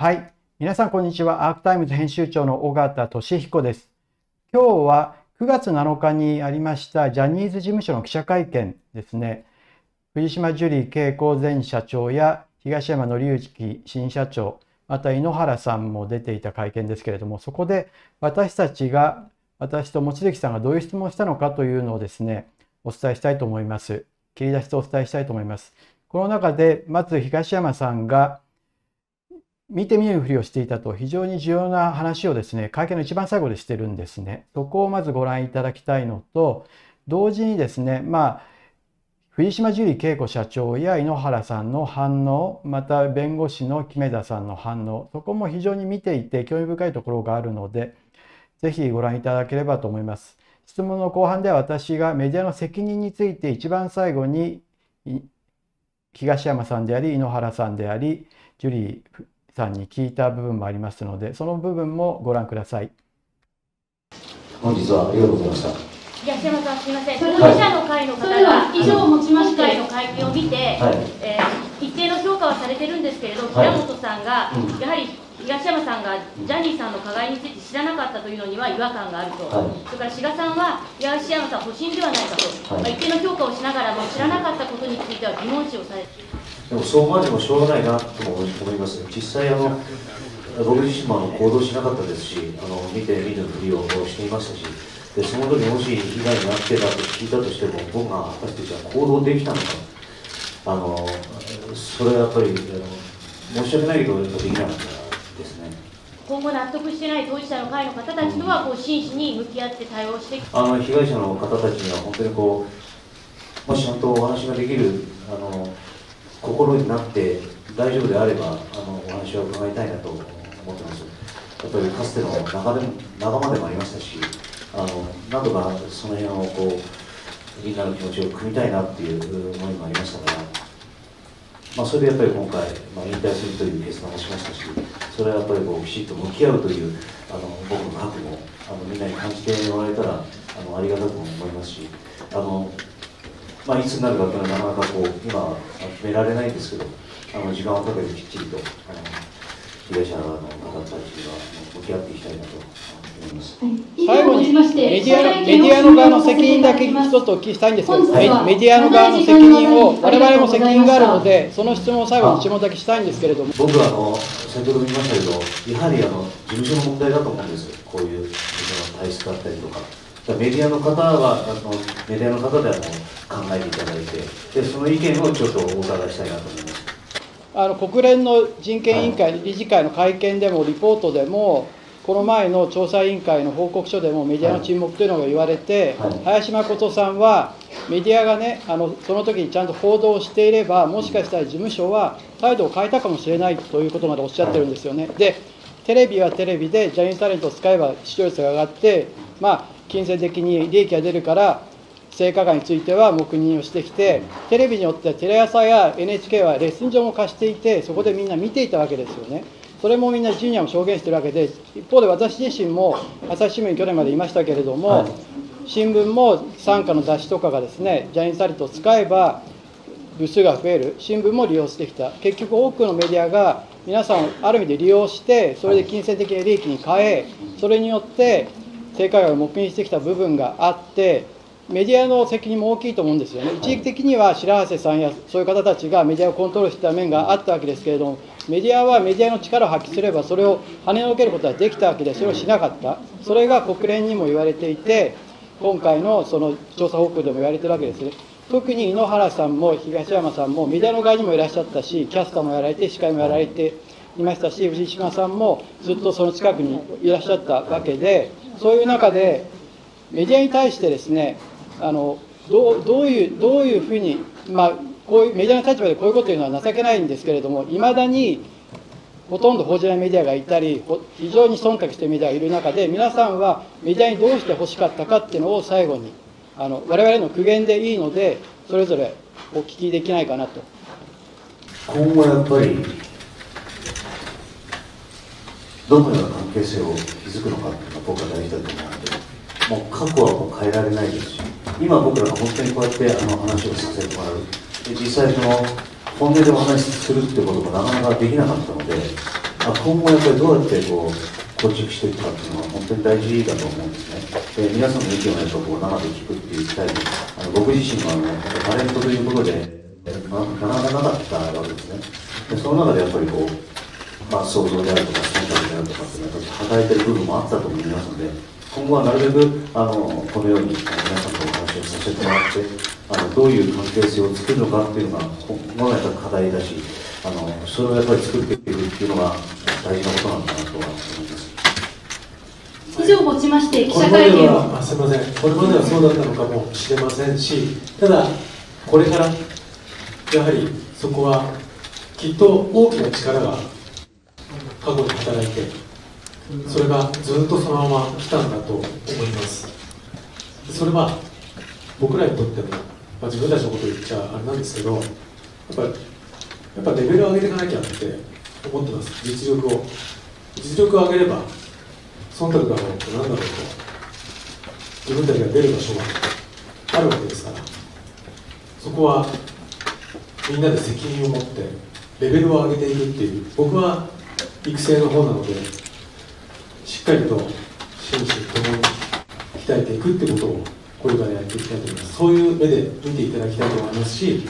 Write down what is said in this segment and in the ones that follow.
はい。皆さん、こんにちは。アークタイムズ編集長の尾形俊彦です。今日は9月7日にありましたジャニーズ事務所の記者会見ですね。藤島ジュリー景子前社長や東山紀之新社長、また井ノ原さんも出ていた会見ですけれども、そこで私たちが、私と望月さんがどういう質問をしたのかというのをですね、お伝えしたいと思います。切り出しとお伝えしたいと思います。この中で、まず東山さんが、見て見ぬふりをしていたと非常に重要な話をですね、会見の一番最後でしてるんですね。そこをまずご覧いただきたいのと、同時にですね、まあ、藤島ジュリー景子社長や井ノ原さんの反応、また弁護士の木目田さんの反応、そこも非常に見ていて興味深いところがあるので、ぜひご覧いただければと思います。質問の後半では私がメディアの責任について一番最後に東山さんであり井ノ原さんでありジュリーさんに聞いた部分もありますのでその部分もご覧ください。本日はありがとうございました。東山さん、すみません、当事者の会の方が、以上をもちまして今回の会見を見て、はい。えー一定の評価はされてるんですけれど、はい。平本さんが、うん。やはり東山さんがジャニーさんの加害について知らなかったというのには違和感があると、はい。それから志賀さんは、東山さん、保身ではないかと、はい。まあ、一定の評価をしながらも、知らなかったことについては疑問視をされている。でもそう思われてもしょうがないなとも思います。実際あの僕自身もあの行動しなかったですしあの見て見ぬふりをしていましたしでその時もし被害になってたと聞いたとしても僕が果たしてじゃあ行動できたのか。あのそれはやっぱりあの申し訳ないけどできなかった今後納得してない当事者の会の方たちとはこう真摯に向き合って対応してあの被害者の方たちには本当にこうもしちゃんとお話ができるあの心になって大丈夫であればあのお話を伺いたいなと思ってます。やっぱりかつての仲でも仲間でもありましたしあのなんとかその辺をこうみんなの気持ちを組みたいなっていう思いもありましたから、まあ、それでやっぱり今回、まあ、引退するという決断をしましたしそれはやっぱりこうきちっと向き合うというあの僕の覚悟あのみんなに感じてもらえたらあのありがたく思いますしあの、まあ、いつになるかというのはなかなかこう今は決められないんですけどあの時間をかけてきっちりとあの被害者の方たちには向き合っていきたいなと思い。ます。最後にメディアのメディアの側の責任だけ一つお聞きしたいんですけど、メディアの側の責任を我々も責任があるのでその質問を最後に一問だけしたいんですけれども。僕はあの先ほども言いましたけど、やはりあの事務所の問題だと思うんです、こういう事務所の体質だったりとか、メディアの方はあの、メディアの方であの考えていただいてで、その意見をちょっとお伺いしたいなと思います。あの国連の人権委員会理事会の会見でもリポートでもこの前の調査委員会の報告書でもメディアの沈黙というのが言われて、はい林誠さんはメディアがねあのその時にちゃんと報道していればもしかしたら事務所は態度を変えたかもしれないということまでおっしゃってるんですよね。でテレビはテレビでジャニーズタレントを使えば視聴率が上がって、まあ、金銭的に利益が出るから性加害については黙認をしてきてテレビによってはテレ朝や NHK はレッスン場も貸していてそこでみんな見ていたわけですよねそれもみんなジュニアも証言してるわけで一方で私自身も朝日新聞に去年までいましたけれども、はい。新聞も傘下の雑誌とかがですねジャニーズタレントを使えば部数が増える。新聞も利用してきた。結局多くのメディアが皆さんをある意味で利用してそれで金銭的な利益に変えそれによって性加害を黙認してきた部分があってメディアの責任も大きいと思うんですよね、一時的には白波瀬さんやそういう方たちがメディアをコントロールしてた面があったわけですけれども、メディアはメディアの力を発揮すれば、それを跳ねのけることができたわけで、それをしなかった、それが国連にも言われていて、今回のその調査報告でも言われてるわけですね。特に井ノ原さんも東山さんもメディアの側にもいらっしゃったし、キャスターもやられて、司会もやられていましたし、藤島さんもずっとその近くにいらっしゃったわけで、そういう中で、メディアに対してですね、あのどうどういうどういうふうに、まあ、こういうメディアの立場でこういうこと言うのは情けないんですけれども、いまだにほとんど報じないメディアがいたり、非常に忖度しているメディアがいる中で、皆さんはメディアにどうして欲しかったかっていうのを最後に、あの我々の苦言でいいので、それぞれお聞きできないかなと。今後やっぱりどのような関係性を築くのかっていうのが僕は大事だと思うのでもう過去はもう変えられないですし今僕らが本当にこうやってあの話をさせてもらうで実際その本音でお話しするってこともなかなかできなかったのであ、今後やっぱりどうやってこう構築していくかっていうのは本当に大事だと思うんですね。で皆さんの意見をやっぱこう生で聞くっていう機会あの僕自身もあのタレントということでなかなかなかったわけですね。でその中でやっぱりこう、まあ、想像であるとか忖度であるとかっていうのは働いてる部分もあったと思いますので今後はなるべくあのこのように皆さんとおをさせてもらってあのどういう関係性を作るのかっていうのが今後のやっぱ課題だしあのそれをやっぱり作っていくっていうのが大事なことなのかなとは思います。以上をもちまして記者会見をはあすみません、これまではそうだったのかもしれませんし、ただ、これからやはりそこはきっと大きな力が過去に働いて、それがずっとそのまま来たんだと思います。それは僕らにとっても、まあ、自分たちのこと言っちゃあれなんですけど、やっぱやっぱレベルを上げていかなきゃって思ってます、実力を。実力を上げれば忖度があろうと何だろうと。自分たちが出る場所があるわけですから。そこはみんなで責任を持ってレベルを上げていくっていう。僕は育成の方なのでしっかりと心身ともに鍛えていくってことをこれからやっていきたいと思います。そういう目で見ていただきたいと思いますし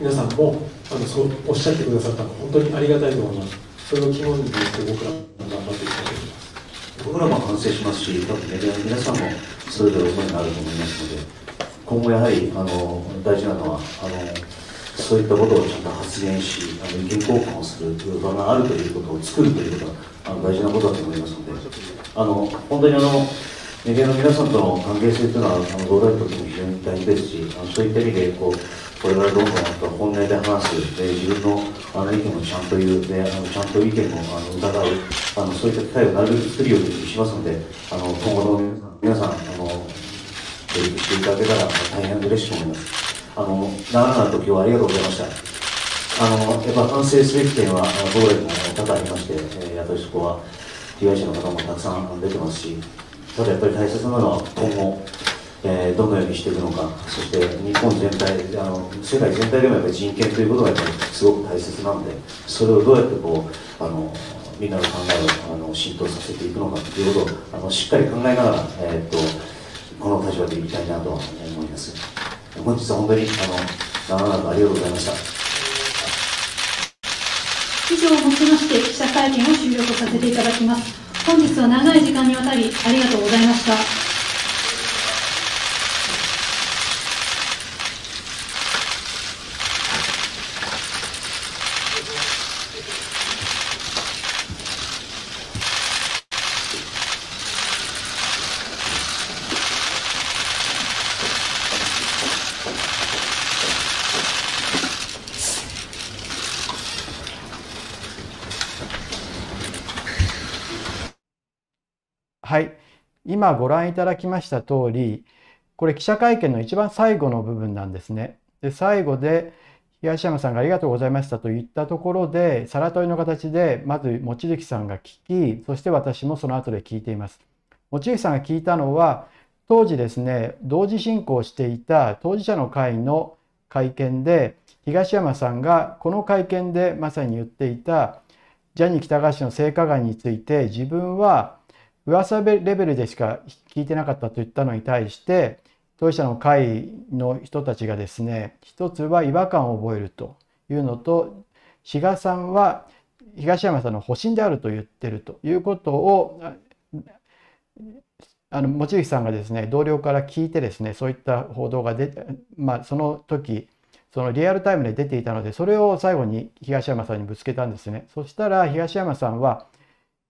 皆さんもあのそうおっしゃってくださったの本当にありがたいと思います。それを肝にして僕らも頑張っていきたいと思います。僕らも反省しますし、多分メディアの皆さんもそれぞれ思いがあると思いますので、今後やはりあの大事なのはあの、そういったことをちゃんと発言し、あの意見交換をする場があるということを作るということがあの大事なことだと思いますので、あの本当にあのメディアの皆さんとの関係性というのは、あの同大とても非常に大事ですし、あのそういった意味でこう、これからどんどんと本音で話す、で自分のあの意見もちゃんと言う、であのちゃんと意見もあの疑うあの、そういった機会をなるべく作るようにしますので、あの今後の皆さん、皆さんあの協力していただけたら大変嬉しいと思います。あの長々と今日はありがとうございました。あのやっぱ反省すべき点は、あの道路にも多々ありまして、えーやっぱりそこは被害者の方もたくさん出てますし、ただやっぱり大切なのは今後、えーどのようにしていくのか、そして日本全体、あの世界全体でもやっぱり人権ということがやっぱりすごく大切なので、それをどうやってこうあのみんなの考えをあの浸透させていくのかということをあのしっかり考えながら、えーっとこの立場でいきたいなとは思います。本日は本当にあの長々とありがとうございました。以上をもちまして記者会見を終了とさせていただきます本日は長い時間にわたりありがとうございました。はい、今ご覧いただきました通り、これ記者会見の一番最後の部分なんですね。で、最後で東山さんがありがとうございましたと言ったところで、さら問いの形でまず望月さんが聞き、そして私もその後で聞いています。望月さんが聞いたのは、当時ですね、同時進行していた当事者の会の会見で、東山さんがこの会見でまさに言っていた、ジャニー喜多川氏の性加害について自分は噂レベルでしか聞いてなかったと言ったのに対して当事者の会の人たちがですね一つは違和感を覚えるというのと志賀さんは東山さんの保身であると言ってるということをあの望月さんがですね同僚から聞いてですねそういった報道が出てまあその時そのリアルタイムで出ていたのでそれを最後に東山さんにぶつけたんですね。そしたら東山さんは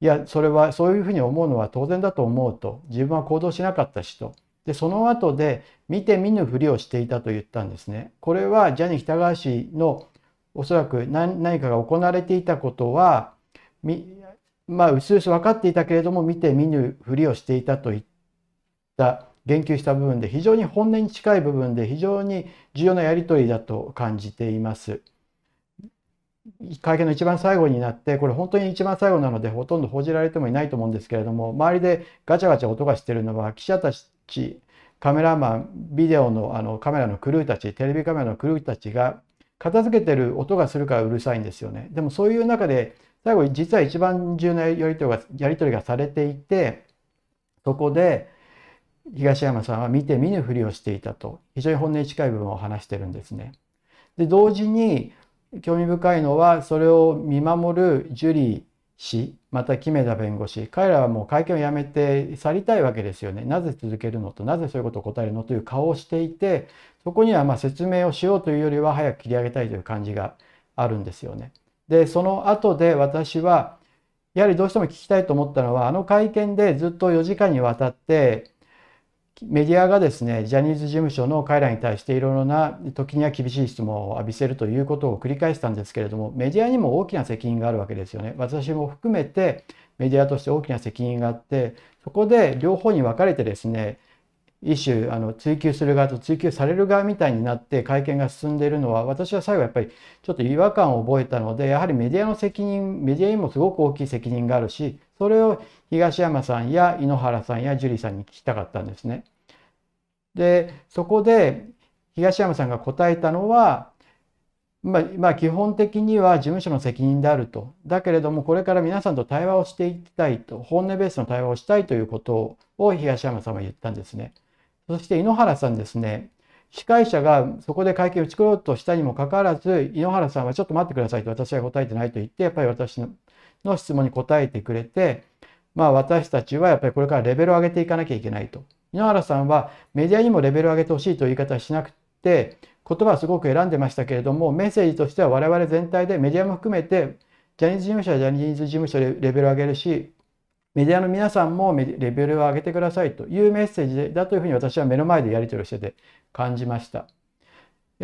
いやそれはそういうふうに思うのは当然だと思うと。自分は行動しなかったしと。でその後で見て見ぬふりをしていたと言ったんですね。これはジャニー喜多川氏のおそらく何何かが行われていたことはみまあうすうす分かっていたけれども見て見ぬふりをしていたといった言及した部分で非常に本音に近い部分で非常に重要なやり取りだと感じています。会見の一番最後になってこれ本当に一番最後なのでほとんど報じられてもいないと思うんですけれども周りでガチャガチャ音がしてるのは記者たちカメラマンビデオのあのカメラのクルーたちテレビカメラのクルーたちが片付けてる音がするからうるさいんですよね。でもそういう中で最後実は一番重要なやり取りがやり取りがされていてそこで東山さんは見て見ぬふりをしていたと非常に本音に近い部分を話してるんですね。で同時に興味深いのはそれを見守るジュリー氏また木目田弁護士彼らはもう会見をやめて去りたいわけですよねなぜ続けるのとなぜそういうことを答えるのという顔をしていてそこにはま説明をしようというよりは早く切り上げたいという感じがあるんですよね。でその後で私はやはりどうしても聞きたいと思ったのはあの会見でずっと4時間にわたってメディアがですねジャニーズ事務所の彼らに対していろいろな時には厳しい質問を浴びせるということを繰り返したんですけれどもメディアにも大きな責任があるわけですよね。私も含めてメディアとして大きな責任があってそこで両方に分かれてですね一種あの追及する側と追及される側みたいになって会見が進んでいるのは私は最後やっぱりちょっと違和感を覚えたのでやはりメディアの責任メディアにもすごく大きい責任があるしそれを東山さんや井ノ原さんやジュリーさんに聞きたかったんですね。でそこで東山さんが答えたのはまあ、まあ、基本的には事務所の責任であると。だけれども、これから皆さんと対話をしていきたいと、本音ベースの対話をしたいということを東山さんは言ったんですね。そして井ノ原さんですね、司会者がそこで会見を作ろうとしたにもかかわらず、井ノ原さんはちょっと待ってくださいと私は答えてないと言って、やっぱり私の質問に答えてくれて、まあ私たちはやっぱりこれからレベルを上げていかなきゃいけないと。井ノ原さんはメディアにもレベルを上げてほしいという言い方はしなくて、言葉はすごく選んでましたけれども、メッセージとしては我々全体でメディアも含めて、ジャニーズ事務所はジャニーズ事務所でレベルを上げるし、メディアの皆さんもレベルを上げてくださいというメッセージだというふうに私は目の前でやり取りをしてて感じました。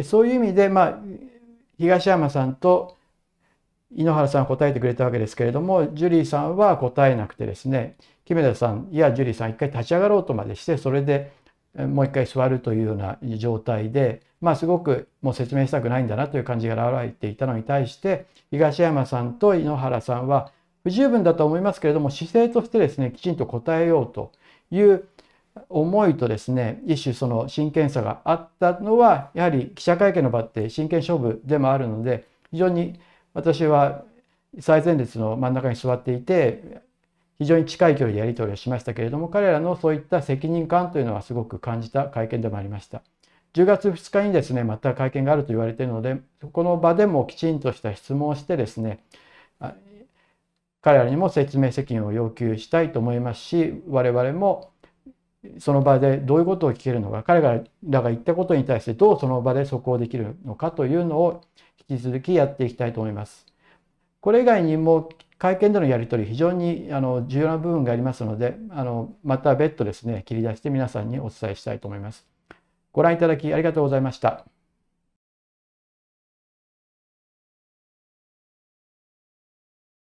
そういう意味で、まあ、東山さんと井ノ原さんは答えてくれたわけですけれども、ジュリーさんは答えなくてですね、木目田さんやジュリーさん一回立ち上がろうとまでして、それでもう一回座るというような状態で、まあすごくもう説明したくないんだなという感じが現れていたのに対して、東山さんと井ノ原さんは不十分だと思いますけれども姿勢としてですねきちんと答えようという思いとですね一種その真剣さがあったのはやはり記者会見の場って真剣勝負でもあるので非常に私は最前列の真ん中に座っていて非常に近い距離でやり取りをしましたけれども彼らのそういった責任感というのはすごく感じた会見でもありました。10月2日にですねまた会見があると言われているのでそこの場でもきちんとした質問をしてですね彼らにも説明責任を要求したいと思いますし我々もその場でどういうことを聞けるのか彼らが言ったことに対してどうその場で即応できるのかというのを引き続きやっていきたいと思います。これ以外にも会見でのやり取り非常にあの重要な部分がありますのであのまた別途ですね切り出して皆さんにお伝えしたいと思います。ご覧いただきありがとうございました。